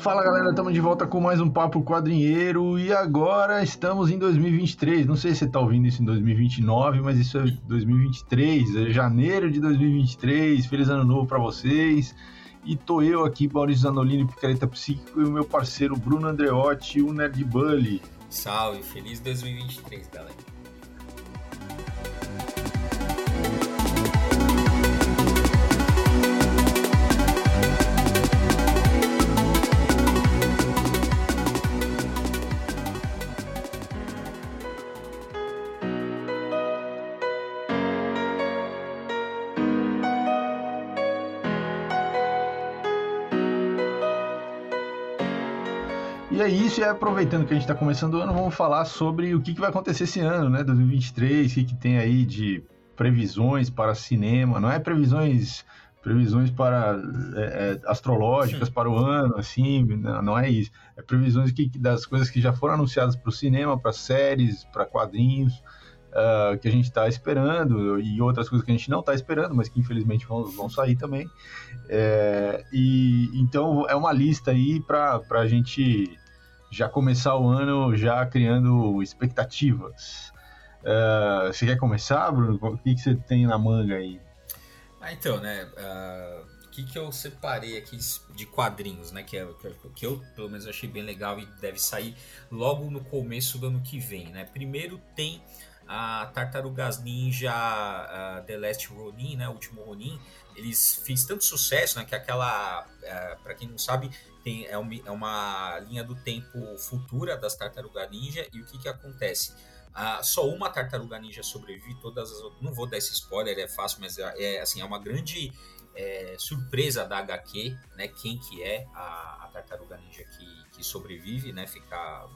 Fala galera, estamos de volta com mais um Papo Quadrinheiro e agora estamos em 2023. Não sei se você está ouvindo isso em 2029, mas isso é 2023, é janeiro de 2023. Feliz ano novo para vocês. E tô eu aqui, Maurício Zanolini, Picareta Psíquico, e o meu parceiro Bruno Andreotti, o Nerd Bully. Salve, feliz 2023, galera. Aproveitando que a gente está começando o ano, vamos falar sobre o que, que vai acontecer esse ano, né? 2023, o que, que tem aí de previsões para cinema, não é previsões previsões para é, é, astrológicas Sim. para o ano, assim, não, não é isso. É previsões que, das coisas que já foram anunciadas para o cinema, para séries, para quadrinhos, uh, que a gente está esperando e outras coisas que a gente não está esperando, mas que infelizmente vão, vão sair também. É, e então é uma lista aí para a gente já começar o ano já criando expectativas. Uh, você quer começar, Bruno? O que, que você tem na manga aí? Ah, então, né? Uh, o que, que eu separei aqui de quadrinhos, né? Que, é, que eu, pelo menos, achei bem legal e deve sair logo no começo do ano que vem, né? Primeiro tem a Tartarugas Ninja uh, The Last Ronin, né? O último Ronin. Eles fez tanto sucesso, né? Que aquela, uh, para quem não sabe, tem, é, uma, é uma linha do tempo futura das Tartaruga Ninja. E o que, que acontece? Ah, só uma tartaruga ninja sobrevive, todas as outras. Não vou dar esse spoiler, é fácil, mas é, é assim, é uma grande é, surpresa da HQ, né? Quem que é a, a tartaruga ninja que, que sobrevive, né? Ficar.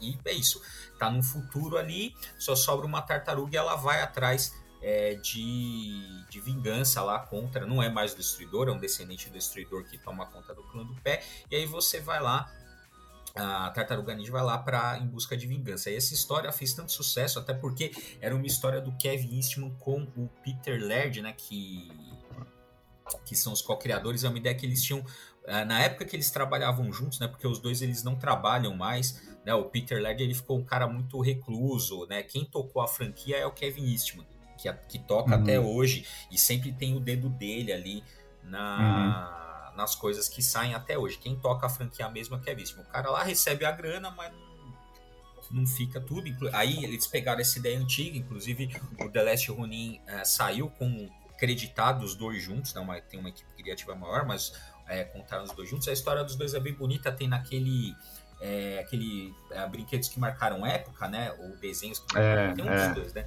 E é isso. Tá no futuro ali, só sobra uma tartaruga e ela vai atrás é, de, de vingança lá contra. Não é mais o destruidor, é um descendente do destruidor que toma conta do clã do pé. E aí você vai lá a Tartaruga Ninja vai lá para em busca de vingança. E essa história fez tanto sucesso, até porque era uma história do Kevin Eastman com o Peter Laird, né, que que são os co-criadores, é uma ideia que eles tinham ah, na época que eles trabalhavam juntos, né, porque os dois eles não trabalham mais, né, o Peter Laird ele ficou um cara muito recluso, né, quem tocou a franquia é o Kevin Eastman, que, que toca uhum. até hoje e sempre tem o dedo dele ali na, uhum. nas coisas que saem até hoje. Quem toca a franquia mesmo é o Kevin Eastman. O cara lá recebe a grana, mas não, não fica tudo. Aí eles pegaram essa ideia antiga, inclusive o The Last Ronin uh, saiu com creditados os dois juntos, né, uma, tem uma equipe criativa maior, mas é, contaram os dois juntos. A história dos dois é bem bonita, tem naquele. É, aquele é, brinquedos que marcaram época, né? Ou desenhos que marcaram, é, tem um dos é. dois, né?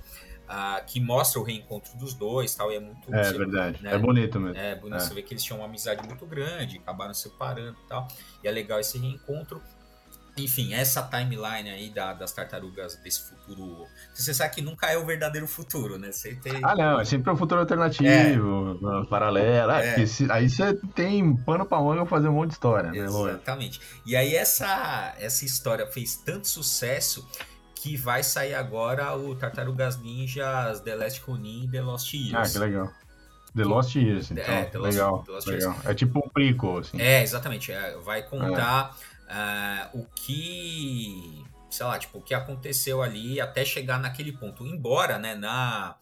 Que mostra o reencontro dos dois tal, e é muito. É você, verdade. Né? É bonito mesmo. É bonito. Você vê que eles tinham uma amizade muito grande, acabaram separando e tal. E é legal esse reencontro. Enfim, essa timeline aí da, das tartarugas desse futuro. Você sabe que nunca é o verdadeiro futuro, né? Você tem... Ah, não, é sempre um futuro alternativo, é. paralelo. É, é. Se, aí você tem pano pra manga fazer um monte de história, né? Exatamente. E aí essa, essa história fez tanto sucesso que vai sair agora o Tartarugas Ninjas The Last Ronin e The Lost Years. Ah, que legal. The Lost Years, então. É, The Lost, legal, The Lost legal. Years. É tipo um prequel, assim. É, exatamente. É, vai contar uh, o que... Sei lá, tipo, o que aconteceu ali até chegar naquele ponto. Embora, né, na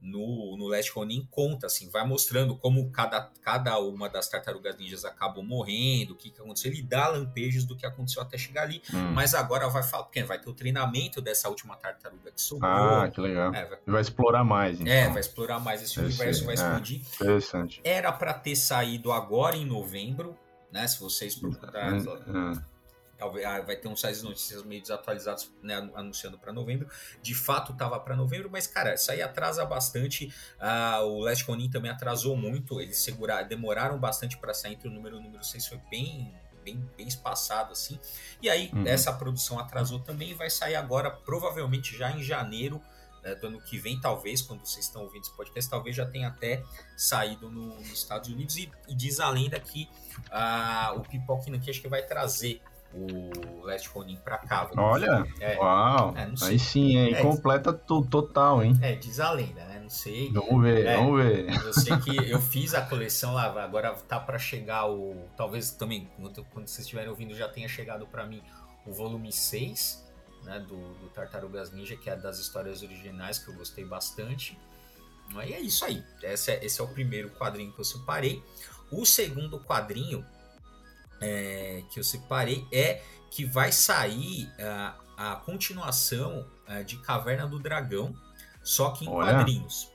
no, no Last Ronin conta, assim, vai mostrando como cada, cada uma das tartarugas ninjas acabam morrendo, o que, que aconteceu, ele dá lampejos do que aconteceu até chegar ali, hum. mas agora vai falar, porque vai ter o treinamento dessa última tartaruga que sobrou. Ah, que legal. É, vai... vai... explorar mais, então. É, vai explorar mais esse, esse universo, vai é, expandir. É, interessante. Era para ter saído agora em novembro, né, se vocês procurarem... Hum, ah, vai ter uns sites de notícias meio desatualizados, né, anunciando para novembro. De fato, estava para novembro, mas cara, isso aí atrasa bastante. Ah, o Last Ronin também atrasou muito. Eles seguraram, demoraram bastante para sair entre o número e o número 6, foi bem Bem, bem, espaçado assim. E aí, uhum. essa produção atrasou também e vai sair agora, provavelmente já em janeiro né, do ano que vem, talvez, quando vocês estão ouvindo esse podcast, talvez já tenha até saído no, nos Estados Unidos. E, e diz a lenda que ah, o Pipoquinho aqui acho que vai trazer o Last Ronin pra cá. Olha, é, uau, é, aí sim, é, completa total, hein? É, diz a lenda, né? não sei. Vamos ver, é, vamos ver. Eu sei que eu fiz a coleção lá, agora tá para chegar o. Talvez também, quando, quando vocês estiverem ouvindo, já tenha chegado para mim o volume 6 né, do, do, Tartarugas Ninja, que é das histórias originais, que eu gostei bastante. E é isso aí. Esse é, esse é o primeiro quadrinho que eu separei. O segundo quadrinho é, que eu separei é que vai sair uh, a continuação uh, de Caverna do Dragão, só que em Olha. quadrinhos.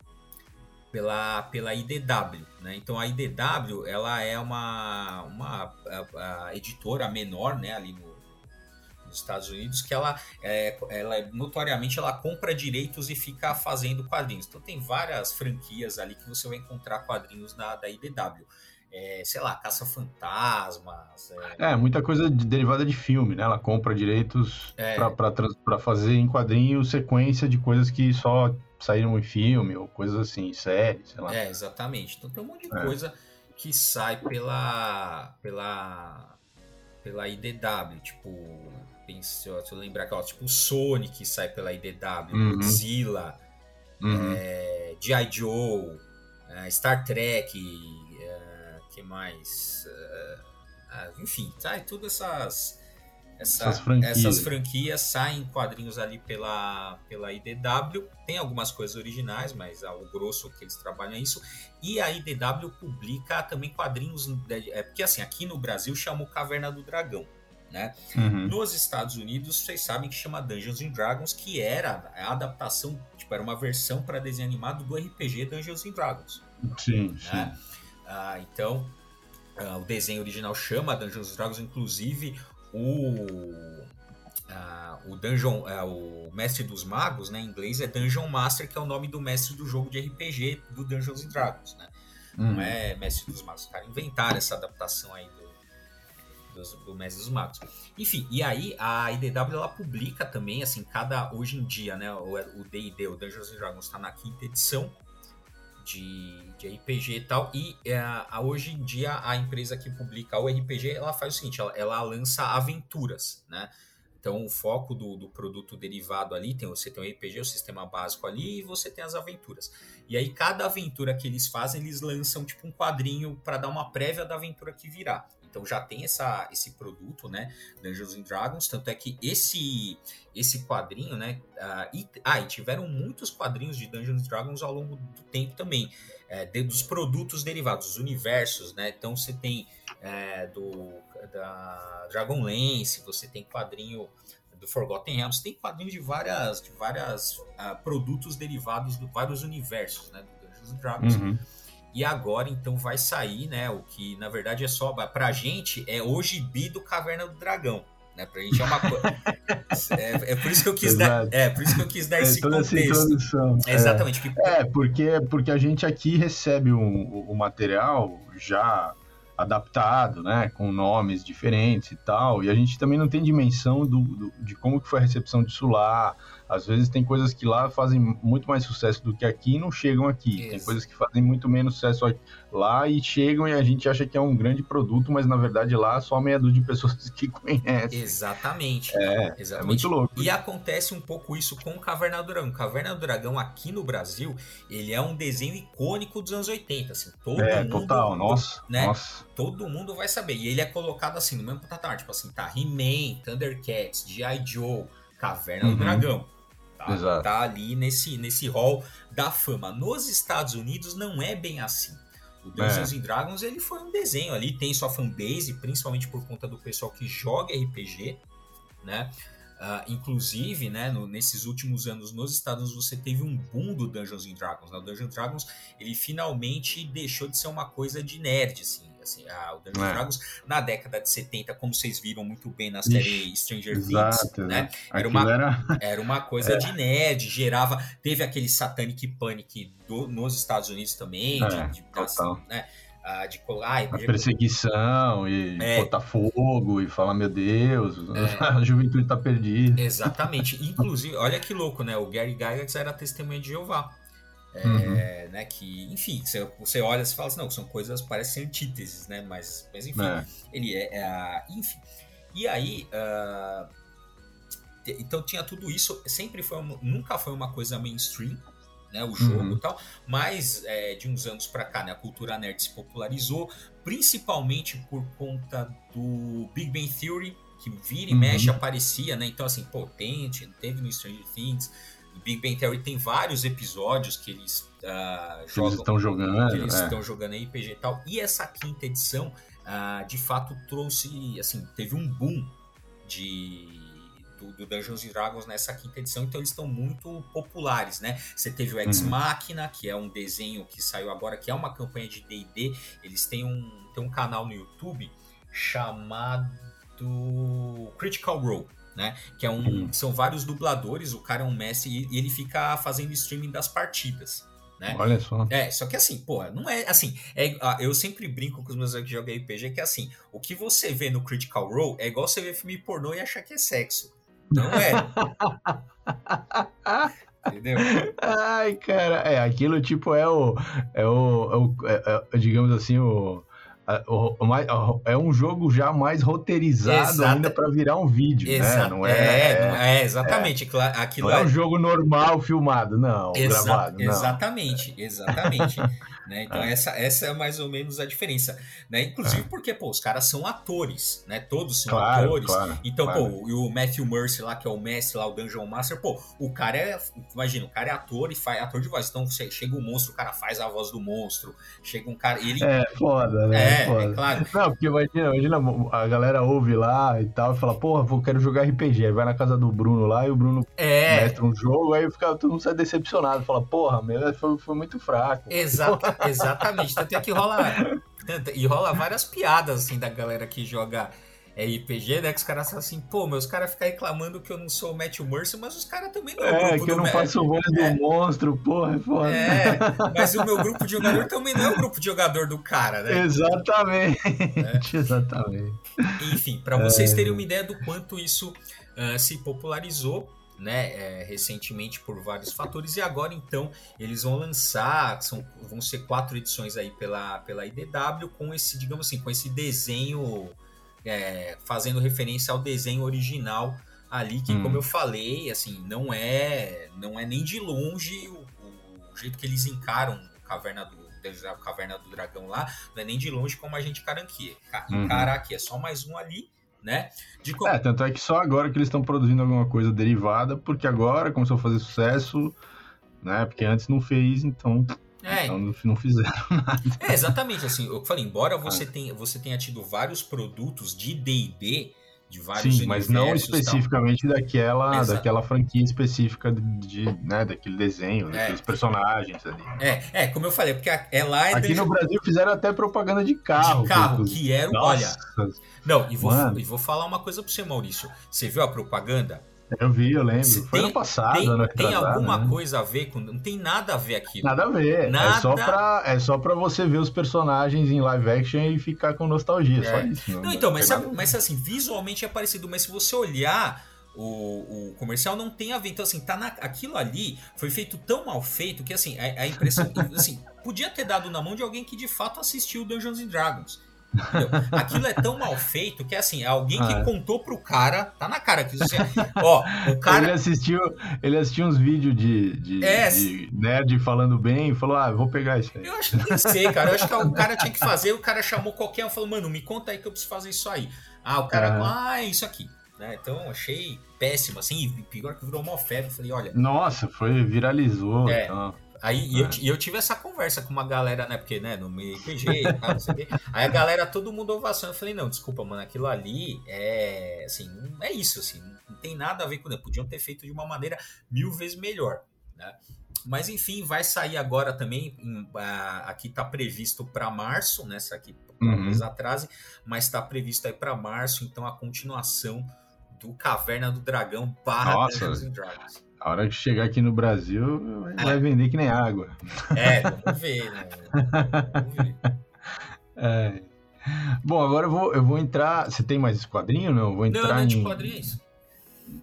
Pela, pela IDW, né? Então a IDW ela é uma, uma a, a editora menor, né? Ali no, nos Estados Unidos que ela, é, ela notoriamente ela compra direitos e fica fazendo quadrinhos. Então tem várias franquias ali que você vai encontrar quadrinhos da, da IDW é, sei lá, caça-fantasmas. É... é... muita coisa de, derivada de filme, né? Ela compra direitos é... para fazer em quadrinho sequência de coisas que só saíram em filme ou coisas assim, séries, sei lá. É, exatamente. Então tem um monte de é. coisa que sai pela pela pela IDW, tipo, pense, ó, se eu lembrar que ó, tipo o Sonic sai pela IDW, uhum. Godzilla, uhum. É, G.I. Joe, é, Star Trek, que mais? Uh, enfim, sai tudo essas. Essa, essas, franquias. essas franquias saem quadrinhos ali pela, pela IDW. Tem algumas coisas originais, mas o grosso que eles trabalham é isso. E a IDW publica também quadrinhos. É, porque assim, aqui no Brasil chama o Caverna do Dragão. Né? Uhum. Nos Estados Unidos, vocês sabem que chama Dungeons and Dragons, que era a adaptação, tipo, era uma versão para desenho animado do RPG Dungeons and Dragons. Sim, né? sim. Ah, então, ah, o desenho original chama Dungeons Dragons, inclusive o ah, o Dungeon, ah, o Mestre dos Magos, né, em inglês é Dungeon Master, que é o nome do mestre do jogo de RPG do Dungeons Dragons, né? Hum. Não é Mestre dos Magos. Os caras inventaram essa adaptação aí do, do, do Mestre dos Magos. Enfim, e aí a IDW ela publica também, assim, cada hoje em dia, né, o D&D, o Dungeons Dragons está na quinta edição, de, de RPG e tal. E é, hoje em dia a empresa que publica o RPG ela faz o seguinte: ela, ela lança aventuras, né? Então o foco do, do produto derivado ali tem você tem o RPG, o sistema básico ali e você tem as aventuras. E aí cada aventura que eles fazem eles lançam tipo um quadrinho para dar uma prévia da aventura que virá. Então já tem essa, esse produto, né? Dungeons and Dragons. Tanto é que esse esse quadrinho, né? Uh, e, ah, e tiveram muitos quadrinhos de Dungeons and Dragons ao longo do tempo também. É, de, dos produtos derivados, dos universos, né? Então você tem é, do da Dragonlance, você tem quadrinho do Forgotten Realms, tem quadrinhos de várias de várias uh, produtos derivados de vários universos, né? Do Dungeons and Dragons. Uhum. E agora então vai sair, né? O que na verdade é só pra gente é o gibi do Caverna do Dragão. Né, pra gente é uma coisa. é, é, por isso que eu quis dar. É, por isso que eu quis dar é, esse contexto. É, exatamente. É, porque, porque a gente aqui recebe o um, um material já adaptado, né, com nomes diferentes e tal, e a gente também não tem dimensão do, do, de como que foi a recepção disso lá, às vezes tem coisas que lá fazem muito mais sucesso do que aqui e não chegam aqui. Isso. Tem coisas que fazem muito menos sucesso lá e chegam e a gente acha que é um grande produto, mas na verdade lá só meia dúzia de pessoas que conhecem. Exatamente. É, Exatamente. é muito louco. E acontece um pouco isso com o Caverna do Dragão. Caverna do Dragão aqui no Brasil, ele é um desenho icônico dos anos 80, assim. Todo é, mundo, total, nossa, né? Nossa. Todo mundo vai saber. E ele é colocado assim, no mesmo patamar, tipo assim, tá He-Man, Thundercats, G.I. Joe, Caverna uhum. do Dragão. Tá, tá ali nesse, nesse hall da fama. Nos Estados Unidos não é bem assim. O Dungeons é. and Dragons ele foi um desenho ali, tem sua fanbase, principalmente por conta do pessoal que joga RPG, né? Uh, inclusive, né, no, nesses últimos anos nos Estados Unidos você teve um boom do Dungeons and Dragons. Né? O Dungeons and Dragons ele finalmente deixou de ser uma coisa de nerd, assim. Assim, o Dungeons é. Dragons na década de 70, como vocês viram muito bem na série Stranger Things, né? Era uma, era... era uma coisa é. de nerd, gerava. Teve aquele Satanic Panic do, nos Estados Unidos também, é, de, de, né? Ah, de colar. A perseguição e é. botar fogo e falar, meu Deus, é. a juventude tá perdida. Exatamente. Inclusive, olha que louco, né? O Gary Gygax era testemunha de Jeová. É, uhum. né, que, enfim, você, você olha e fala assim, não, são coisas, parecem antíteses, né, mas, mas enfim, é. ele é, é, enfim. E aí, uh, então tinha tudo isso, sempre foi, nunca foi uma coisa mainstream, né, o jogo uhum. e tal, mas é, de uns anos para cá, né, a cultura nerd se popularizou, principalmente por conta do Big Bang Theory, que vira e uhum. mexe aparecia, né? Então, assim, potente, teve no Stranger Things. Big Bang Theory tem vários episódios que eles uh, jogam. Eles estão jogando. Que eles é. estão jogando RPG e tal. E essa quinta edição, uh, de fato, trouxe. Assim, teve um boom de do, do, Dungeons Dragons nessa quinta edição, então eles estão muito populares, né? Você teve o Ex uhum. Machina, que é um desenho que saiu agora, que é uma campanha de D&D. Eles têm um, têm um canal no YouTube chamado Critical Role. Né? Que é um, são vários dubladores, o cara é um mestre e ele fica fazendo streaming das partidas. Né? Olha só. É, só que assim, pô, não é assim. É, eu sempre brinco com os meus amigos que jogam RPG que é assim: o que você vê no Critical Role é igual você ver filme pornô e achar que é sexo. Não é. Entendeu? Ai, cara, é, aquilo tipo é o. É o. É o é, é, digamos assim, o é um jogo já mais roteirizado Exata... ainda para virar um vídeo, Exa... né? Não é, é, é exatamente. É, Aquilo não é um jogo normal filmado, não, Exa... gravado. Não. Exatamente, exatamente. Né? Então, é. essa, essa é mais ou menos a diferença. Né? Inclusive é. porque, pô, os caras são atores, né? Todos são claro, atores. Claro, então, claro. pô, e o Matthew Mercer lá, que é o mestre lá, o Dungeon Master, pô, o cara é. Imagina, o cara é ator e faz ator de voz. Então, chega o monstro, o cara faz a voz do monstro. Chega um cara. Ele... É foda, né? É, é, foda. é claro. Não, porque imagina, imagina, a galera ouve lá e tal, e fala, porra, eu quero jogar RPG. Aí vai na casa do Bruno lá e o Bruno é. mestra um jogo, aí fica, todo mundo sai decepcionado. Fala, porra, meu, foi, foi muito fraco. Exata, exatamente. Tanto é que rola. E rola várias piadas assim da galera que joga é RPG, né? Que os caras falam assim, pô, meus caras ficam reclamando que eu não sou o Matthew Mercer, mas os caras também não é. É, que eu não faço voz do é. monstro, porra, é foda. É, mas o meu grupo de jogador também não é o grupo de jogador do cara, né? Exatamente. É. Exatamente. Enfim, para vocês é. terem uma ideia do quanto isso uh, se popularizou né, é, recentemente por vários fatores e agora então eles vão lançar, são, vão ser quatro edições aí pela, pela IDW com esse, digamos assim, com esse desenho é, fazendo referência ao desenho original ali que, hum. como eu falei, assim, não é não é nem de longe o, o jeito que eles encaram Caverna do a Caverna do Dragão lá, não é nem de longe como a gente encara aqui, uhum. encara aqui, é só mais um ali né? De... É, tanto é que só agora que eles estão produzindo alguma coisa derivada, porque agora começou a fazer sucesso, né? Porque antes não fez, então. É. Então não fizeram nada. É, exatamente, assim, eu falei, embora você, ah. tenha, você tenha tido vários produtos de D&D, de vários Sim, mas não especificamente daquela, daquela franquia específica de, né, daquele desenho, é. daqueles personagens ali. É, é, como eu falei, porque é lá é Aqui no Brasil fizeram até propaganda de carro. De carro, que, era, Nossa. olha... Não, e vou, e vou falar uma coisa para você, Maurício. Você viu a propaganda? Eu vi, eu lembro. Foi tem, ano passado, tem, ano Tem alguma né? coisa a ver com. Não tem nada a ver aqui. Nada a ver. Nada... É, só pra, é só pra você ver os personagens em live action e ficar com nostalgia. É. Só isso. Não, não então, mas, sabe, mas assim, visualmente é parecido. Mas se você olhar. O, o, comercial não tem a ver. Então, assim, tá na, aquilo ali foi feito tão mal feito que, assim, a, a impressão. assim, podia ter dado na mão de alguém que de fato assistiu Dungeons and Dragons. Aquilo é tão mal feito que assim, é alguém que ah, contou pro cara, tá na cara que você, ó, o cara ele assistiu, ele assistiu uns vídeos de, de, é, de nerd falando bem e falou: "Ah, vou pegar isso aí". Eu acho que nem sei, cara. Eu acho que o cara tinha que fazer, o cara chamou qualquer um e falou: "Mano, me conta aí que eu preciso fazer isso aí". Ah, o cara, ah, ah é isso aqui. Né? Então achei péssimo, assim, pior que virou uma febre. Falei, olha. Nossa, foi, viralizou. É, então. Aí e eu, e eu tive essa conversa com uma galera, né? Porque, né, no meio RPG e tal, não sei o quê. Aí a galera, todo mundo ovação. Eu falei, não, desculpa, mano, aquilo ali é assim, é isso, assim, não tem nada a ver com. Podiam ter feito de uma maneira mil vezes melhor, né? Mas enfim, vai sair agora também. Em, aqui está previsto para março, né? Essa aqui talvez uhum. atrase, mas está previsto aí para março, então a continuação do Caverna do Dragão barra Dungeons and Dragons. A hora que chegar aqui no Brasil, é. vai vender que nem água. É, vamos ver, né? Vamos ver. É. Bom, agora eu vou, eu vou entrar. Você tem mais quadrinho? Não, eu vou entrar não, não é de quadrinhos.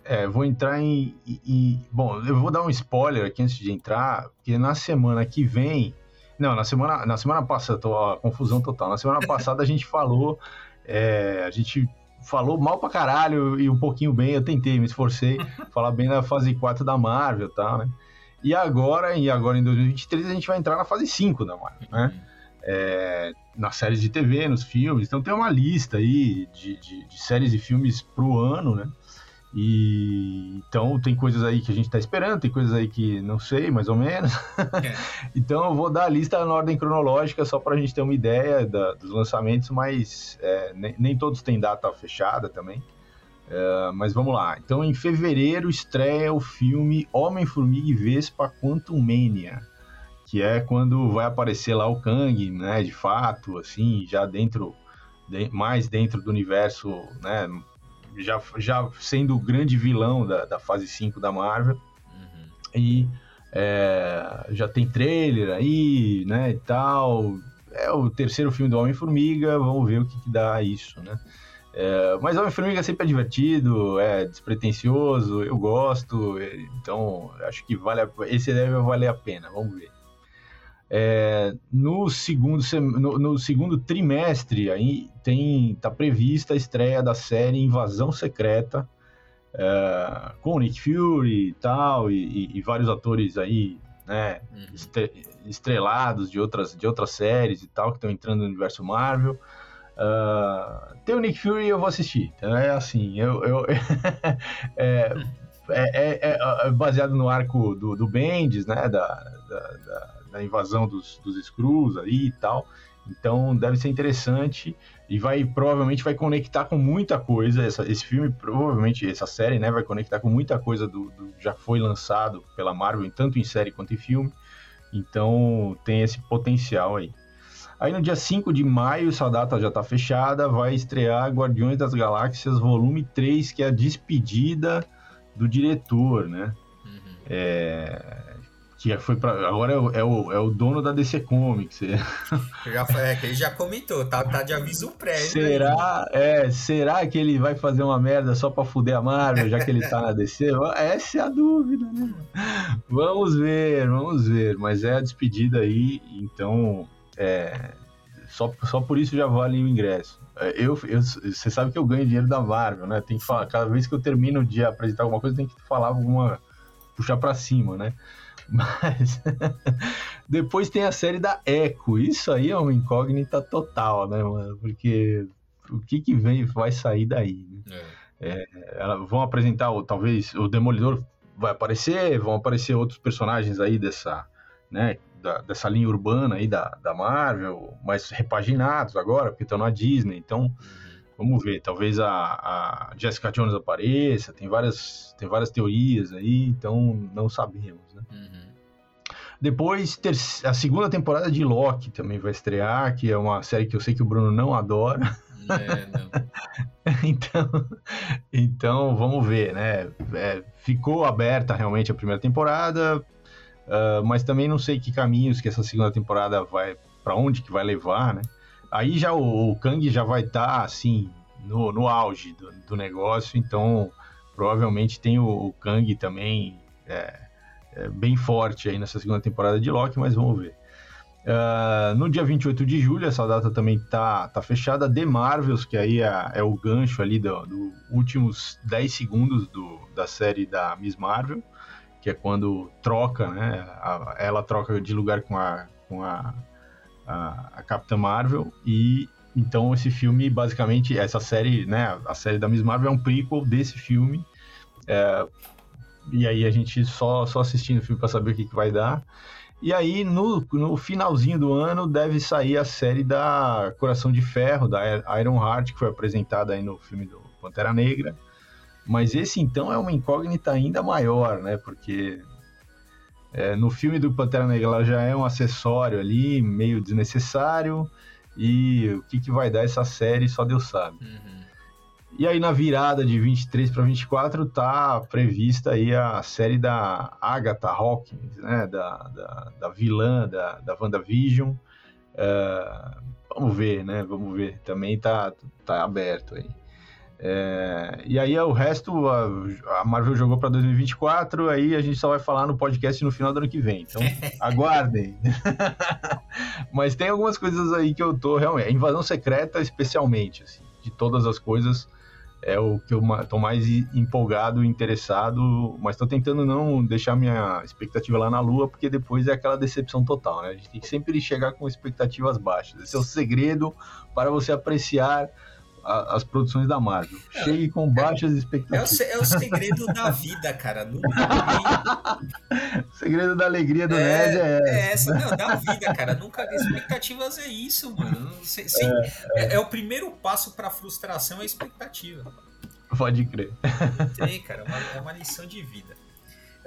É, vou entrar em, em, Bom, eu vou dar um spoiler aqui antes de entrar, porque na semana que vem. Não, na semana, na semana passada, tô, ó, confusão total. Na semana passada a gente falou. É, a gente falou mal pra caralho e um pouquinho bem, eu tentei, me esforcei, falar bem da fase 4 da Marvel e tal, né? E agora, e agora em 2023, a gente vai entrar na fase 5 da Marvel, né? É, nas séries de TV, nos filmes. Então tem uma lista aí de, de, de séries e filmes pro ano, né? E então tem coisas aí que a gente está esperando, tem coisas aí que não sei, mais ou menos. É. então eu vou dar a lista na ordem cronológica só para a gente ter uma ideia da, dos lançamentos, mas é, nem, nem, todos têm data fechada também. É, mas vamos lá. Então em fevereiro estreia o filme Homem-Formiga e Vespa Quantum Mania, que é quando vai aparecer lá o Kang, né? De fato, assim, já dentro, de, mais dentro do universo, né? Já, já sendo o grande vilão da, da fase 5 da Marvel. Uhum. E é, já tem trailer aí, né, e tal. É o terceiro filme do Homem-Formiga, vamos ver o que, que dá isso, né. É, mas Homem-Formiga sempre é divertido, é despretensioso, eu gosto, então acho que vale a, esse deve valer a pena, vamos ver. É, no, segundo, no, no, segundo trimestre aí tem tá prevista a estreia da série Invasão Secreta é, com Nick Fury e tal e, e, e vários atores aí né uhum. estrelados de outras de outras séries e tal que estão entrando no universo Marvel uh, tem o Nick Fury eu vou assistir então é assim eu, eu é, é, é, é, baseado no arco do, do Bendis né da, da, da da invasão dos, dos Skrulls aí e tal. Então deve ser interessante e vai provavelmente vai conectar com muita coisa. Essa, esse filme, provavelmente, essa série, né, vai conectar com muita coisa do, do já foi lançado pela Marvel, tanto em série quanto em filme. Então tem esse potencial aí. Aí no dia 5 de maio, essa data já está fechada, vai estrear Guardiões das Galáxias Volume 3, que é a despedida do diretor, né? Uhum. É, que foi para agora é o, é o, é, o, dono da DC Comics. Já foi, é que ele já comentou, tá, tá de aviso prévio. Será, é, será que ele vai fazer uma merda só para fuder a Marvel, já que ele tá na DC? Essa é a dúvida, né? Vamos ver, vamos ver, mas é a despedida aí, então é, só, só por isso já vale o ingresso. É, eu, eu, você sabe que eu ganho dinheiro da Marvel, né? Tem que falar, cada vez que eu termino de apresentar alguma coisa, tem que falar alguma puxar para cima, né? Mas depois tem a série da Echo. Isso aí é uma incógnita total, né, mano? Porque o que que vem vai sair daí? Né? É. É, vão apresentar, talvez o Demolidor vai aparecer, vão aparecer outros personagens aí dessa, né, da, dessa linha urbana aí da, da Marvel, mais repaginados agora, porque estão na Disney. Então, uhum. Vamos ver. Talvez a, a Jessica Jones apareça. Tem várias, tem várias teorias aí, então não sabemos, né? Uhum. Depois, ter, a segunda temporada de Loki também vai estrear, que é uma série que eu sei que o Bruno não adora. É, não. então, então, vamos ver, né? É, ficou aberta realmente a primeira temporada, uh, mas também não sei que caminhos que essa segunda temporada vai, para onde que vai levar, né? Aí já o, o Kang já vai estar, tá, assim, no, no auge do, do, negócio, então provavelmente tem o, o Kang também é, é, bem forte aí nessa segunda temporada de Loki, mas vamos ver. Uh, no dia 28 de julho, essa data também tá, tá fechada. The Marvels, que aí é, é o gancho ali dos do últimos 10 segundos do, da série da Miss Marvel, que é quando troca, né? A, ela troca de lugar com a, com a, a, a Capitã Marvel e então esse filme, basicamente, essa série, né? A série da Miss Marvel é um prequel desse filme. É, e aí a gente só, só assistindo o filme para saber o que, que vai dar. E aí, no, no finalzinho do ano, deve sair a série da Coração de Ferro, da Iron Heart, que foi apresentada aí no filme do Pantera Negra. Mas esse, então, é uma incógnita ainda maior, né? Porque é, no filme do Pantera Negra ela já é um acessório ali, meio desnecessário. E o que, que vai dar essa série, só Deus sabe. Uhum. E aí na virada de 23 para 24 tá prevista aí a série da Agatha Hawkins, né, da, da, da vilã da, da WandaVision. Uh, vamos ver, né, vamos ver. Também tá, tá aberto aí. É, e aí o resto a, a Marvel jogou para 2024, aí a gente só vai falar no podcast no final do ano que vem. Então aguardem. Mas tem algumas coisas aí que eu tô realmente. A invasão secreta, especialmente, assim, de todas as coisas é o que eu tô mais empolgado, interessado, mas tô tentando não deixar minha expectativa lá na lua, porque depois é aquela decepção total, né? A gente tem que sempre chegar com expectativas baixas. Esse é o segredo para você apreciar a, as produções da Marvel. É, Chegue com baixas expectativas. É o, é o segredo da vida, cara. No, o segredo da alegria do é, nerd é, é essa. Não, da vida, cara. Nunca expectativas é isso, mano. É, é. é, o primeiro passo para frustração é a expectativa. Pode crer. Tem, cara. É uma, é uma lição de vida.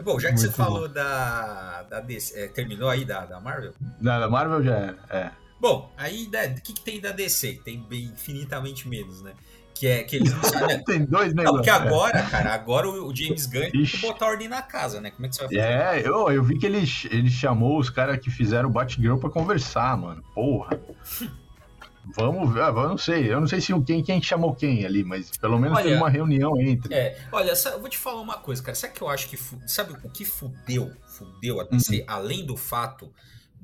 Bom, já que Muito você falou bom. da, da DC, terminou aí da, da Marvel? Da, da Marvel já é. Bom, aí o que, que tem da DC? Tem infinitamente menos, né? Que é que eles não sabem. Né? tem dois negócios. Não, porque agora, cara, agora o James Gunn tem que botar ordem na casa, né? Como é que você vai fazer? É, eu, eu vi que ele, ele chamou os caras que fizeram o Batgirl pra conversar, mano. Porra. Vamos ver, ah, eu não sei, eu não sei se quem, quem chamou quem ali, mas pelo menos olha, uma reunião entre. É, olha, eu vou te falar uma coisa, cara. Sabe que eu acho que. Sabe o que fudeu? Fudeu a DC, uhum. além do fato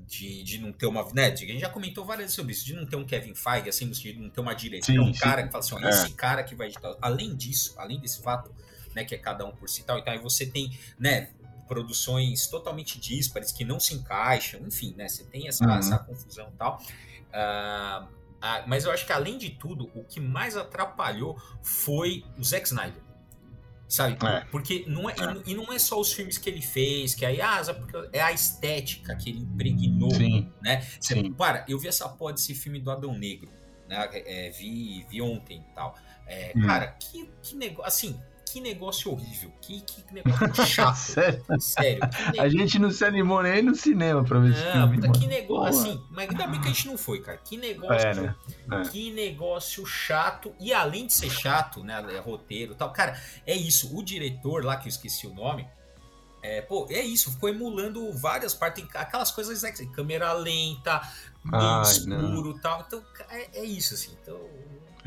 de, de não ter uma. Né, de, a gente já comentou várias vezes sobre isso, de não ter um Kevin Feige, assim, de não ter uma direção, sim, um sim. cara que fala assim, ó, é. esse cara que vai editar. Além disso, além desse fato, né, que é cada um por si tal, então aí você tem, né, produções totalmente díspares que não se encaixam, enfim, né, você tem essa, uhum. essa confusão e tal. Uh, uh, mas eu acho que além de tudo, o que mais atrapalhou foi o Zack Snyder. Sabe? É. Porque não é, é. E, não é só os filmes que ele fez, que aí, ah, é a estética que ele impregnou, Sim. né? Você, Sim. Para, eu vi essa porra desse filme do Adão Negro, né? É, vi, vi ontem e tal. É, hum. Cara, que, que negócio, assim, que negócio horrível, que, que negócio chato. sério? sério A gente não se animou nem no cinema pra ver esse filme. Puta, que negócio, assim, mas ainda bem que a gente não foi, cara. Que negócio, é, né? é. que negócio chato. E além de ser chato, né, é roteiro e tal, cara, é isso. O diretor lá, que eu esqueci o nome, é, pô, é isso, ficou emulando várias partes, aquelas coisas, né, câmera lenta, bem escuro e tal. Então, é, é isso, assim. Então,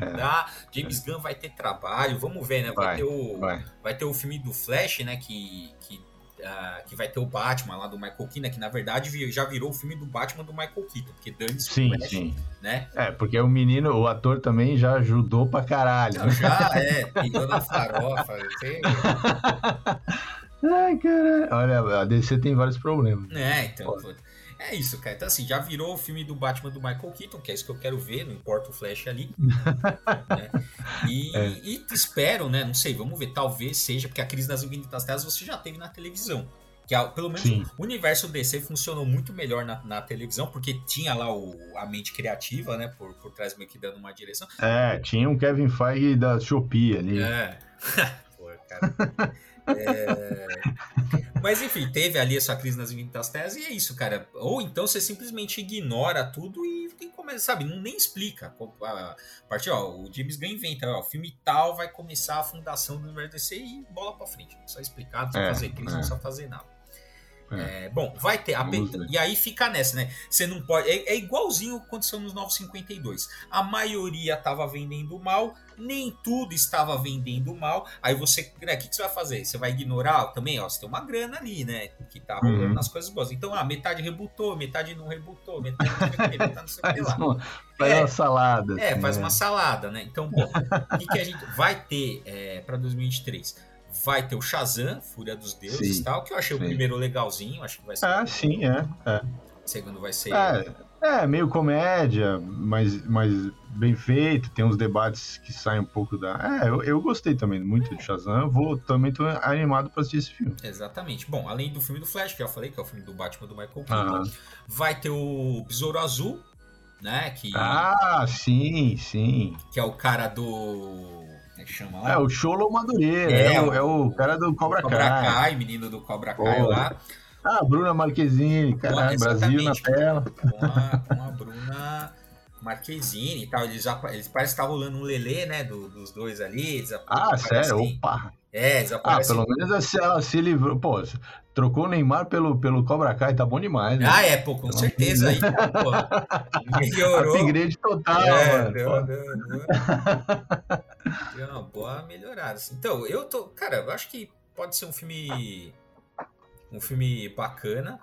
é. James Gunn vai ter trabalho, vamos ver, né? Vai, vai ter o vai. vai. ter o filme do Flash, né? Que, que, uh, que vai ter o Batman lá do Michael Keaton, que na verdade já virou o filme do Batman do Michael Keaton, porque dane-se sim, Flash, sim. né? É, porque o menino, o ator também já ajudou pra caralho. Não, já é, pegou na farofa. Ai, caralho. Olha, a DC tem vários problemas. É, então. Pô. É isso, cara. Então, assim, já virou o filme do Batman do Michael Keaton, que é isso que eu quero ver, não importa o Flash ali. né? e, é. e, espero, né? Não sei, vamos ver. Talvez seja, porque a crise das infinitas terras você já teve na televisão. Que pelo menos Sim. o universo DC funcionou muito melhor na, na, televisão, porque tinha lá o, a mente criativa, né? Por, por trás meio que dando uma direção. É, tinha um Kevin Feige da Shopee ali. É. Pô, cara. É... Mas enfim, teve ali essa crise nas infinitas terras e é isso, cara. Ou então você simplesmente ignora tudo e tem como, sabe, nem explica. A partir, ó, o James Gunn inventa, ó, o filme tal vai começar a fundação do universo DC e bola pra frente. Não precisa explicar, não precisa é, fazer crise, é. não precisa fazer nada. É. É, bom, vai ter. A, e aí fica nessa, né? Você não pode. É, é igualzinho o que aconteceu nos 952. A maioria estava vendendo mal, nem tudo estava vendendo mal. Aí você. Né, o que, que, você vai fazer? Você vai ignorar também? Ó, você tem uma grana ali, né? Que tá rolando uhum. nas coisas boas. Então, ah, metade rebutou, metade não rebutou, metade não rebutou, metade não sei o que lá. Faz é, uma salada. É, assim, faz né? uma salada, né? Então, bom, o que, que a gente vai ter é, para 2023? Vai ter o Shazam, Fúria dos Deuses e tal, que eu achei sim. o primeiro legalzinho, acho que vai ser. Ah, sim, é. é. O segundo vai ser. É, é, meio comédia, mas, mas bem feito, tem uns debates que saem um pouco da. É, eu, eu gostei também muito de Shazam, vou também tô animado para assistir esse filme. Exatamente. Bom, além do filme do Flash, que já falei, que é o filme do Batman do Michael Keaton, vai ter o Besouro Azul, né? Que... Ah, sim, sim. Que é o cara do é que chama lá? É, o Cholo Madureira. É, é, o, é o cara do Cobra, Cobra Kai. Kai. menino do Cobra Kai lá. Ah, Bruna Marquezine, cara, Brasil na tela. Com a, com a Bruna Marquezine e tal. Eles, já, eles parece que tá rolando um lelê, né, do, dos dois ali. Eles, ah, sério? Opa! É, eles Ah, pelo menos ela se livrou. Pô, trocou o Neymar pelo, pelo Cobra Kai, tá bom demais, né? Ah, é, pô, com certeza aí. Pô, melhorou. Upgrade total, é, mano. Deu, deu, deu. deu uma boa melhorada. Assim. Então, eu tô. Cara, eu acho que pode ser um filme. Um filme bacana.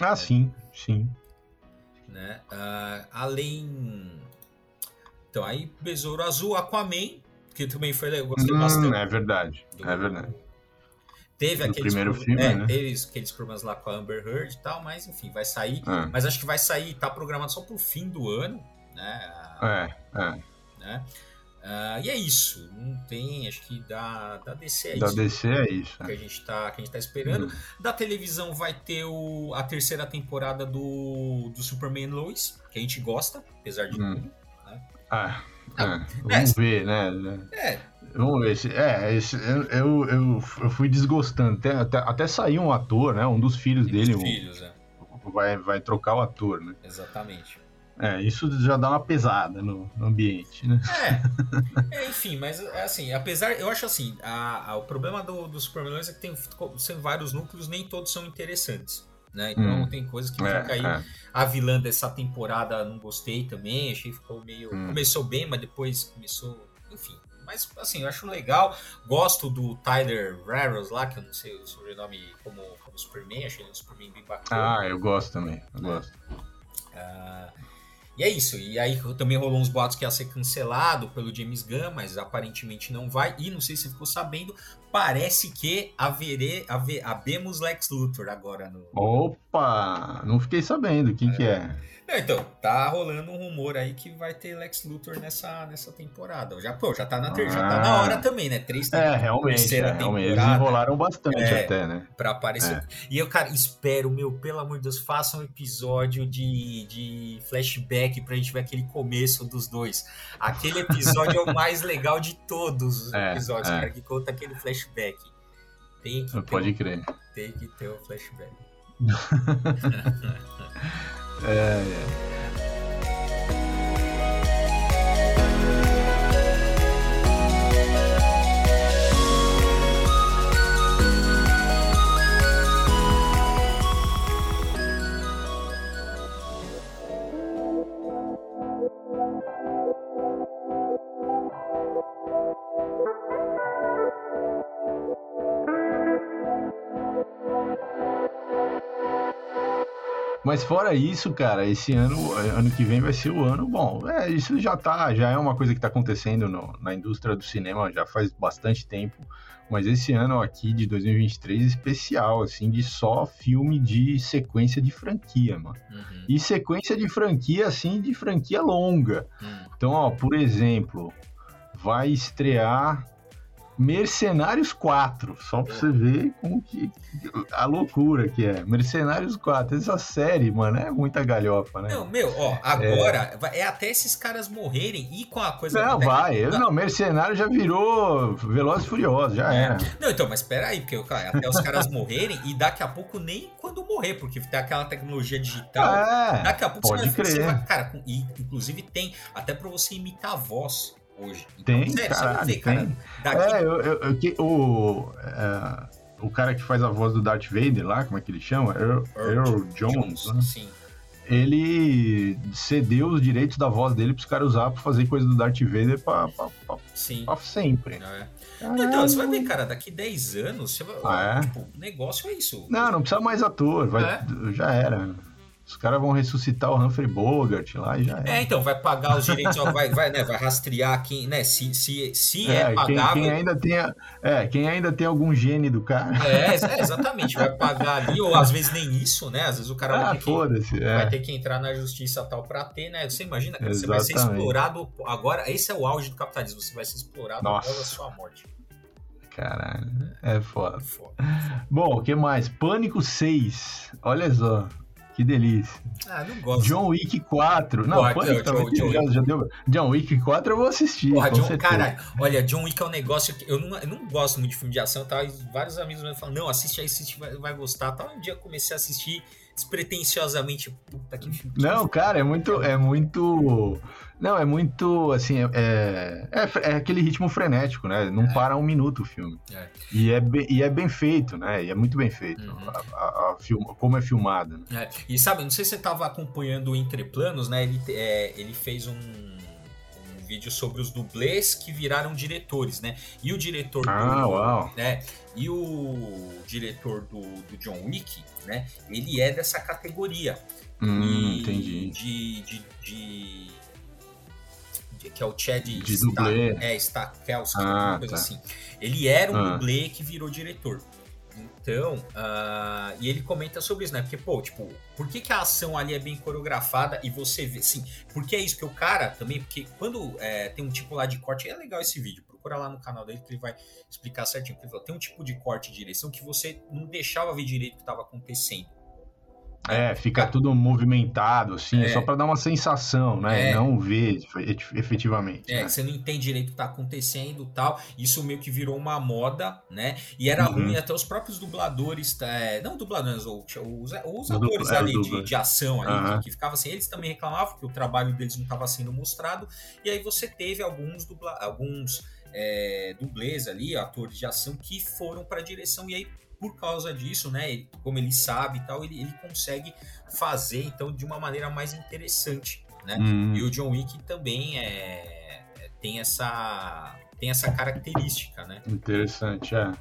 Ah, sim, sim. Né? Uh, além. Então, aí, Besouro Azul, Aquaman que também foi eu gostei Hum, bastante. é verdade, do- é verdade. Teve Do aqueles primeiro filme, é, né? teve aqueles problemas lá com a Amber Heard e tal, mas enfim, vai sair. É. Mas acho que vai sair, tá programado só pro fim do ano, né? É, é. né? Ah, e é isso. Não tem, acho que da, da DC é Da isso DC é isso. que a gente tá, que a gente tá esperando. Hum. Da televisão vai ter o, a terceira temporada do, do Superman Lois, que a gente gosta, apesar de Hum. tudo. Ah, Ah, é. Vamos ver, né? É, Vamos ver. É, esse, eu, eu, eu, fui desgostando. Até, até, até saiu um ator, né? Um dos filhos tem dele um- filhos, é, vai, vai trocar o ator, né? exatamente. É, isso já dá uma pesada no, no ambiente, né? É, é, enfim, mas assim, apesar, eu acho assim, a, a- o problema do, do Superman Lois é que tem são vários núcleos, nem todos são interessantes. Né? Então Hum. tem coisas que É, fica aí. é. A vilã dessa temporada não gostei também, achei que ficou meio. Hum. Começou bem, mas depois começou. Enfim. Mas assim, eu acho legal. Gosto do Tyler Raros lá, que eu não sei o sobrenome como, como Superman, achei ele um Superman bem bacana. Ah, eu gosto também. Eu gosto. Ah, e é isso. E aí também rolou uns boatos que ia ser cancelado pelo James Gunn, mas aparentemente não vai. E não sei se ficou sabendo, parece que havere, have, habemos Lex Luthor agora no. Opa! Não fiquei sabendo. Quem que é? Então, tá rolando um rumor aí que vai ter Lex Luthor nessa, nessa temporada. Já, pô, já tá na, ter, já tá na Ah. hora também, né? Três É, realmente. terceira É, realmente. Eles enrolaram bastante É. até, né? pra aparecer. É. E eu, cara, espero, meu, pelo amor de Deus, faça um episódio de, de flashback pra gente ver aquele começo dos dois. Aquele episódio é o mais legal de todos os É, episódios, é. cara, que conta aquele flashback. Tem que, ter, Pode um- crer. tem que ter o flashback. É, é. Mas fora isso, cara, esse ano, ano que vem vai ser o ano bom. É, isso já tá, já é uma coisa que tá acontecendo no- na indústria do cinema já faz bastante tempo. Mas esse ano aqui de 2023 especial, assim, de só filme de sequência de franquia, mano. Uhum, E sequência de franquia, assim, de franquia longa. uhum. Então, ó, por exemplo, vai estrear Mercenários 4, só pra você ver como que a loucura que é. Mercenários 4, essa série, mano, é muita galhofa, né? Não, meu, ó, agora vai- é até esses caras morrerem e com a coisa. Não, vai. Eu, não, Mercenário já virou Velozes e Furiosos, já É. era. Não, então, mas espera aí, porque cara, até os caras morrerem e daqui a pouco nem quando morrer, porque tem aquela tecnologia digital. É, Daqui a pouco pode você vai, você vai- Cara, com- e, inclusive tem até pra você imitar a voz hoje. Então, tem, sério, você vai caralho, ver, cara. tem. Daqui, É, eu, eu- eu- que- o, é, o cara que faz a voz do Darth Vader lá, como é que ele chama? Earl, Earl Jones, né? Sim. ele cedeu os direitos da voz dele pros caras usar pra fazer coisa do Darth Vader pra sempre. É. Então, você vai ver, cara, daqui 10 anos, você vai. Ah, é? Tipo, o negócio é isso. Não, não precisa mais ator, vai, É? já era. Os caras vão ressuscitar o Humphrey Bogart lá e já era. É, então, vai pagar os direitos, ó, vai, vai, né, vai rastrear quem, né, se, se, se é, É, quem, pagável. quem ainda tem, a- é, quem ainda tem algum gene do cara. É, é, exatamente, vai pagar ali, ou às vezes nem isso, né? Às vezes o cara Ah, vai, ter que, foda-se. vai É. ter que entrar na justiça tal pra ter, né? Você imagina, cara, você vai ser explorado. Agora, esse é o auge do capitalismo, você vai ser explorado Nossa. após a sua morte. Caralho, é foda. Foda. Bom, o que mais? Pânico 6. Olha só. Que delícia. Ah, não gosto. John Wick 4. Não, Porra, Pânico John- também John- já, já deu. John Wick 4 eu vou assistir. Porra, John, certeza. cara, olha, John Wick é um negócio que eu não, eu não gosto muito de filme de ação, tá? E vários amigos meus falam, não, assiste aí, assiste, vai, vai gostar. Tal. Um dia eu comecei a assistir despretensiosamente. Puta que filme. Não, cara, é muito. É muito. Não, é muito. Assim, é, é, é aquele ritmo frenético, né? Não É. para um minuto o filme. É. E, é bem, e é bem feito, né? E é muito bem feito. Uhum. A, a- a filma- como é filmado. Né? É, e sabe, não sei se você estava acompanhando o Entre Planos, né? Ele, é, ele fez um vídeo sobre os dublês que viraram diretores, né? E o diretor do. Ah, uau. Né, e o diretor do, do John Wick, né? Ele é dessa categoria. Hum, E entendi. De, de, de que é o Chad de dublê. é, Stahelski, ah, coisa tá. assim. Ele era um ah. dublê que virou diretor. Então, uh, e ele comenta sobre isso, né? Porque, pô, tipo, por que, que a ação ali é bem coreografada e você vê, sim, porque é isso que o cara também, porque quando é, tem um tipo lá de corte, é legal esse vídeo, procura lá no canal dele que ele vai explicar certinho. Falou, tem um tipo de corte de direção que você não deixava ver direito o que estava acontecendo. É, fica tudo movimentado, assim, é. só para dar uma sensação, né? É. Não ver efetivamente. É, né? você não entende direito o que tá acontecendo tal. Isso meio que virou uma moda, né? E era uhum. ruim até os próprios dubladores, é, não dubladores, ou, os, os atores é, ali de, de, ação ali, uhum. que, que ficavam assim, eles também reclamavam que o trabalho deles não estava sendo mostrado. E aí você teve alguns, dubla, alguns é, dublês ali, atores de ação, que foram para direção e aí por causa disso, né, ele, como ele sabe e tal, ele, ele consegue fazer então de uma maneira mais interessante, né? Hum. E o John Wick também é, é, tem essa tem essa característica, né? Interessante, é.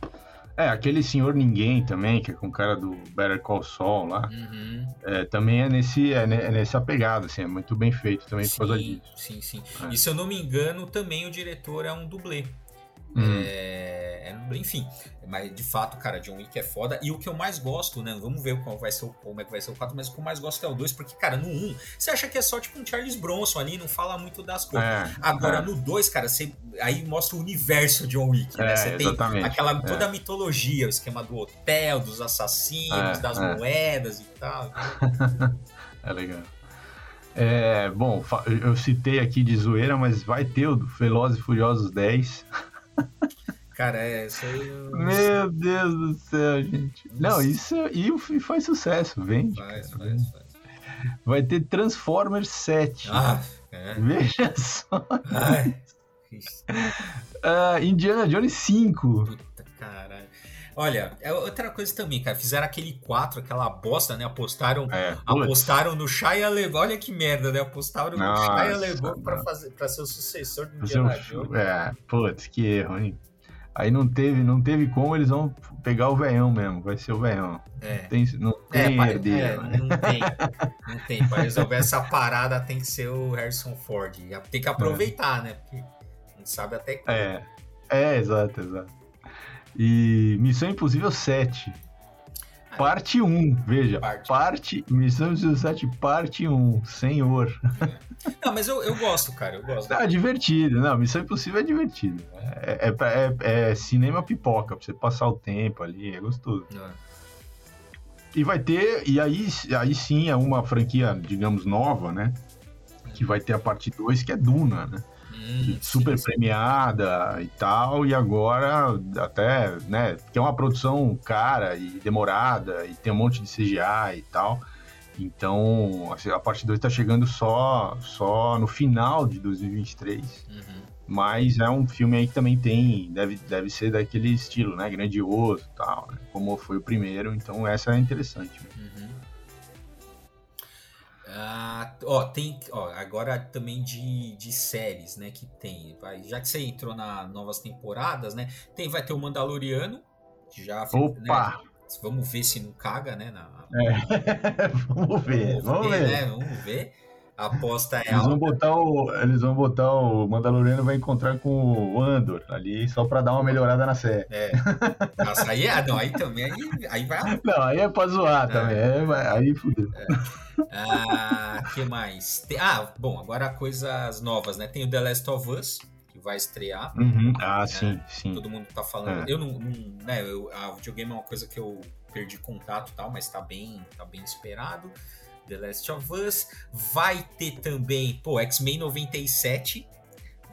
É, aquele Senhor Ninguém também, que é com o cara do Better Call Saul lá, uhum. é, também é, nesse, é, é, nessa pegada, assim, é muito bem feito também sim, por causa disso. Sim, sim. É. E se eu não me engano, também o diretor é um dublê. Uhum. É, é, enfim, mas de fato, cara, John Wick é foda. E o que eu mais gosto, né? Vamos ver qual vai ser o, como é que vai ser o 4, mas o que eu mais gosto é o 2, porque, cara, no 1, você acha que é só tipo um Charles Bronson ali, não fala muito das coisas. É, Agora, é. no 2, cara, você aí mostra o universo John Wick, né? É, você tem aquela é. toda a mitologia, o esquema do hotel, dos assassinos, das moedas e tal. é legal. É, bom, eu citei aqui de zoeira, mas vai ter o Velozes e Furiosos 10. Cara, é, isso aí. Eu... Meu Deus do céu, gente. Não, isso e faz sucesso, vende. Faz, cara, faz, faz. Vai ter Transformers 7. Ah, é. Veja só. Ai. uh, Indiana Jones 5. Puta caralho. Olha, é outra coisa também, cara. Fizeram aquele 4, aquela bosta, né? Apostaram, é, apostaram no Shia LeBeouf. Olha que merda, né? Apostaram Nossa, no Shia LeBeouf pra, fazer, pra ser o sucessor do Indiana Jones. É, putz, que erro, hein? Aí não teve, não teve como, eles vão pegar o veião mesmo, vai ser o veião. É. Não tem, não tem é, herdeiro. É, né? Não tem, não tem. Para resolver essa parada tem que ser o Harrison Ford. Tem que aproveitar, é. né? Porque não sabe até quando. É, é, exato, exato. E Missão Impossível 7. Parte 1, veja. Parte. parte Missão Impossível 7, parte 1. Senhor. É. Não, mas eu, eu gosto, cara. Eu gosto. é divertido. Não, Missão Impossível é divertido. É, é, é, é, cinema pipoca, pra você passar o tempo ali. É gostoso. É. E vai ter. E aí, aí sim é uma franquia, digamos, nova, né? Que vai ter a parte 2, que é Duna, né? Hum, super sim, premiada e tal, e agora até, né, que é uma produção cara e demorada, e tem um monte de CGI e tal. Então, assim, a parte 2 está chegando só, só no final de 2023. Uhum. Mas é um filme aí que também tem, deve, deve ser daquele estilo, né? Grandioso e tal, né? como foi o primeiro. Então, essa é interessante. Uhum. Ah, ó, tem, ó, agora também de, de séries, né, que tem, vai, já que você entrou na novas temporadas, né, tem, vai ter o Mandaloriano, que já, Opa! Né, vamos ver se não caga, né, na, é. vamos ver, vamos, vamos ver, ver. Né, vamos ver, a aposta é eles alta. Vão botar o, eles vão botar o Mandaloriano vai encontrar com o Andor ali só pra dar uma melhorada na série. É. Nossa, aí, é, não, aí também aí, aí vai. Não, aí é pra zoar é. também. Aí, aí fudeu. É. Ah, que mais? Tem, ah, bom, agora coisas novas, né? Tem o The Last of Us, que vai estrear. Uhum. Ah, né? sim, sim. Todo mundo tá falando. É. Eu não, não né? Eu, a videogame é uma coisa que eu perdi contato e tal, mas tá bem, tá bem esperado. The Last of Us. Vai ter também, pô, X-Men 97.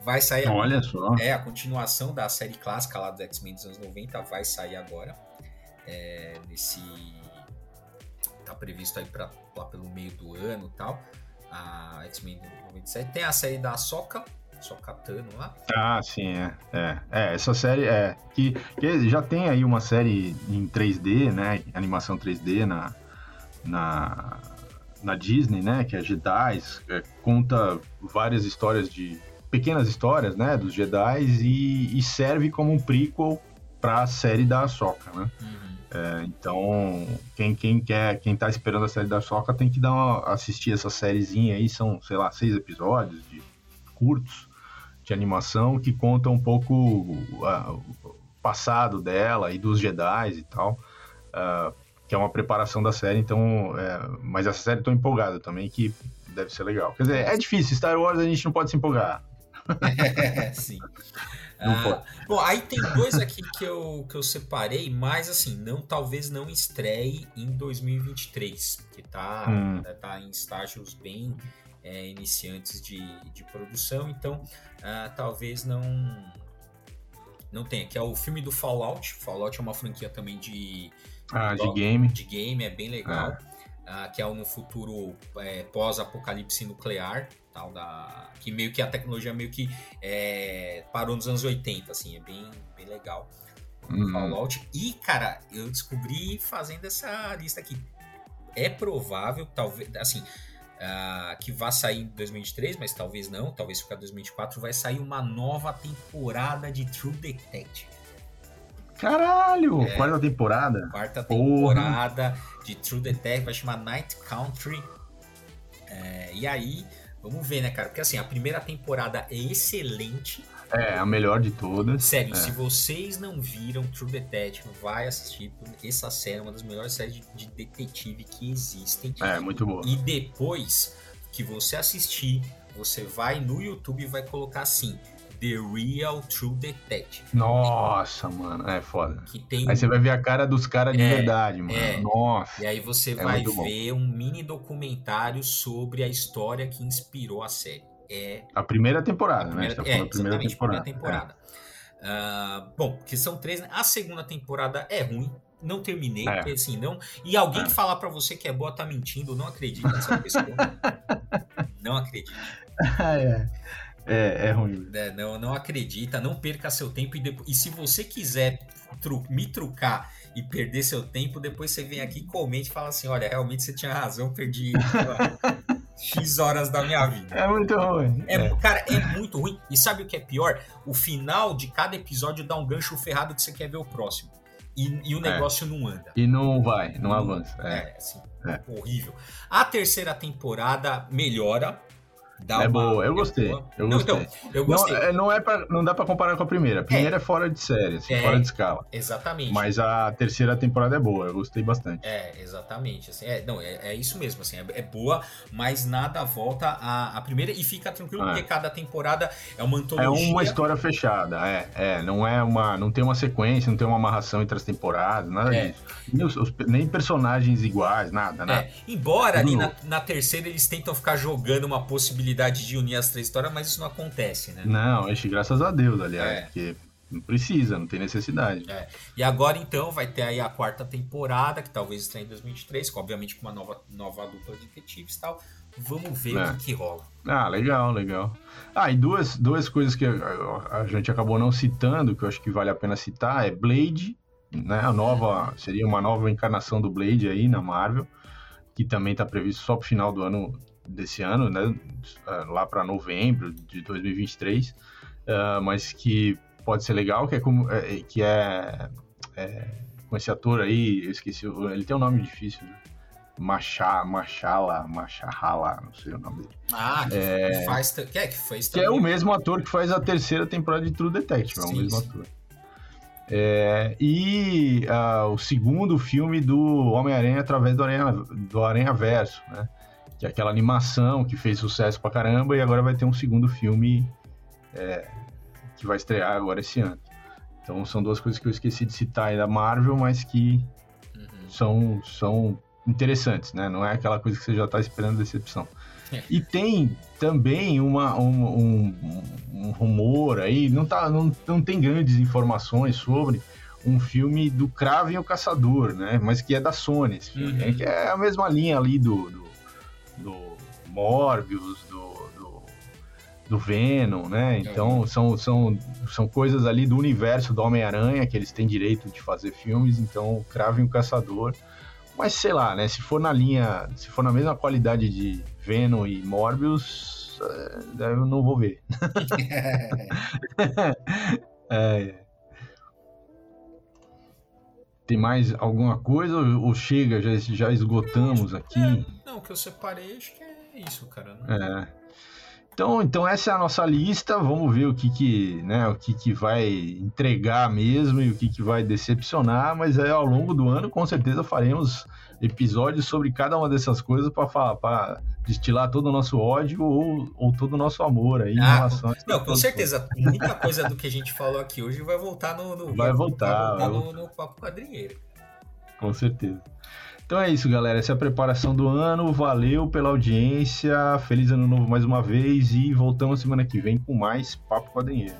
Vai sair. Olha só. É, a continuação da série clássica lá do X-Men dos anos 90 vai sair agora. É, nesse tá previsto aí para lá pelo meio do ano e tal. A X-Men 97. Tem a série da Soca, Sokatano lá. Ah, sim, é. é. É, essa série é. Que, que já tem aí uma série em 3D, né? Animação 3D na, na, na Disney, né? Que é Jedi. É, conta várias histórias de. pequenas histórias, né? Dos Jedi e, e serve como um prequel para a série da Ahsoka, né? Uhum. É, então, quem, quem quer, quem tá esperando a série da Soca tem que dar uma, assistir essa sériezinha aí, são, sei lá, seis episódios de curtos. de animação que conta um pouco o passado dela e dos Jedi e tal. Uh, que é uma preparação da série, então. É, mas essa série tô empolgado também, que deve ser legal. Quer dizer, é difícil, Star Wars a gente não pode se empolgar. É, sim. Ah, bom, aí tem dois aqui que eu, que eu separei, mas assim, não talvez não estreie em 2023, que tá, hum. Né, tá em estágios bem é, iniciantes de, de produção, então ah, talvez não não tenha, que é o filme do Fallout. Fallout é uma franquia também de, ah, de game. De game, é bem legal. É. Ah, que é no futuro é, pós-apocalipse nuclear, tal da que meio que a tecnologia meio que é, parou nos anos 80, assim, é bem, bem legal. Uhum. Fallout. E, cara, eu descobri fazendo essa lista aqui. É provável, talvez, assim, uh, que vá sair em 2023, mas talvez não, talvez ficar em 2024, vai sair uma nova temporada de True Detective. Caralho! É, quarta temporada? Quarta temporada Porra. de True Detective, vai chamar Night Country. É, e aí, vamos ver, né, cara? Porque assim, a primeira temporada é excelente. É, a melhor de todas. Sério, é. se vocês não viram True Detective, vai assistir. Essa série é uma das melhores séries de, de detetive que existem. É, muito boa. E depois que você assistir, você vai no YouTube e vai colocar assim The Real True Detective. Nossa, mano, é foda. Que tem... Aí você vai ver a cara dos caras de é, verdade, mano. É. Nossa. E aí você é vai ver um mini documentário sobre a história que inspirou a série. É a primeira temporada, a primeira, né? Tá é, primeira temporada. Primeira temporada. Uh, bom, que são três. Né? A segunda temporada é ruim. Não terminei, é. assim, não. E alguém é. falar para você que é boa tá mentindo, não acredite nessa pessoa. não acredite. é. É, é ruim. É, não, não acredita, não perca seu tempo. E, depois, e se você quiser tru, me trucar e perder seu tempo, depois você vem aqui, comente e fala assim: olha, realmente você tinha razão, perdi X horas da minha vida. É muito ruim. É, é. Cara, é muito ruim. E sabe o que é pior? O final de cada episódio dá um gancho ferrado que você quer ver o próximo. E, e o é. negócio é. não anda. E não vai, não, não avança. É, é assim, horrível. A terceira temporada melhora Dá é boa, eu gostei. Eu não, gostei. Então, eu gostei. Não, é, não, é pra, não dá para comparar com a primeira. A primeira é, é fora de série, assim, é, fora de escala. Exatamente. Mas a terceira temporada é boa, eu gostei bastante. É, exatamente. Assim, é, não, é, é isso mesmo, assim, é, é, boa, mas nada volta à, à primeira e fica tranquilo, é. porque cada temporada é uma antologia. É uma história fechada, é, é. Não é uma. Não tem uma sequência, não tem uma amarração entre as temporadas, nada é. disso. Nem, os, os, nem personagens iguais, nada, nada. Embora ali na, na terceira eles tentam ficar jogando uma possibilidade possibilidade de unir as três histórias, mas isso não acontece, né? Não, acho graças a Deus, aliás, é. porque não precisa, não tem necessidade. É. E agora então vai ter aí a quarta temporada, que talvez estreie em 2023, com, obviamente com uma nova, nova dupla de detetives e tal. Vamos ver é. o que, que, rola. Ah, legal, legal. Ah, e duas, duas coisas que a, a, gente acabou não citando, que eu acho que vale a pena citar, é Blade, né? A nova, seria uma nova encarnação do Blade aí na Marvel, que também está previsto só para o final do ano desse ano, né, ah, lá para novembro de 2023, uh, ah, mas que pode ser legal, que é, como, é, que é, é, com esse ator aí, eu esqueci, ele tem um nome difícil, né? Machá, Machala, Machahala, não sei o nome dele. Ah, que é, faz, que é, que fez Que é o mesmo ator que faz a terceira temporada de True Detective, sim, é o mesmo sim. ator. É, e uh, o segundo filme do Homem-Aranha através do Aranha, do Aranha Verso, né? Que é aquela animação que fez sucesso pra caramba, e agora vai ter um segundo filme é, que vai estrear agora esse ano. Então são duas coisas que eu esqueci de citar aí da Marvel, mas que uhum. são, são interessantes, né? Não é aquela coisa que você já está esperando decepção. É. E tem também uma, um, um, um, rumor aí, não, tá, não, não tem grandes informações sobre um filme do Kraven o Caçador, né? Mas que é da Sony, esse filme, uhum. é, que é a mesma linha ali do, do do Morbius, do, do, do Venom, né? Então são, são, são coisas ali do universo do Homem-Aranha que eles têm direito de fazer filmes, então cravem o Caçador. Mas sei lá, né? Se for na linha, se for na mesma qualidade de Venom e Morbius, eh, eu não vou ver. é. Tem mais alguma coisa ou chega, já, já esgotamos aqui? É, não, o que eu separei acho que é isso, cara. Né? É. Então, então essa é a nossa lista. Vamos ver o que que, né, o que que vai entregar mesmo e o que que vai decepcionar. Mas aí, ao longo do ano, com certeza faremos episódios sobre cada uma dessas coisas para falar, para destilar todo o nosso ódio ou, ou todo o nosso amor aí ah, em relação a Não, com certeza. Muita coisa do que a gente falou aqui hoje vai voltar no, no vai voltar, vai voltar no, no papo quadrinheiro. Com certeza. Então é isso, galera. Essa é a preparação do ano. Valeu pela audiência. Feliz ano novo mais uma vez e voltamos semana que vem com mais Papo Quadrinheiro.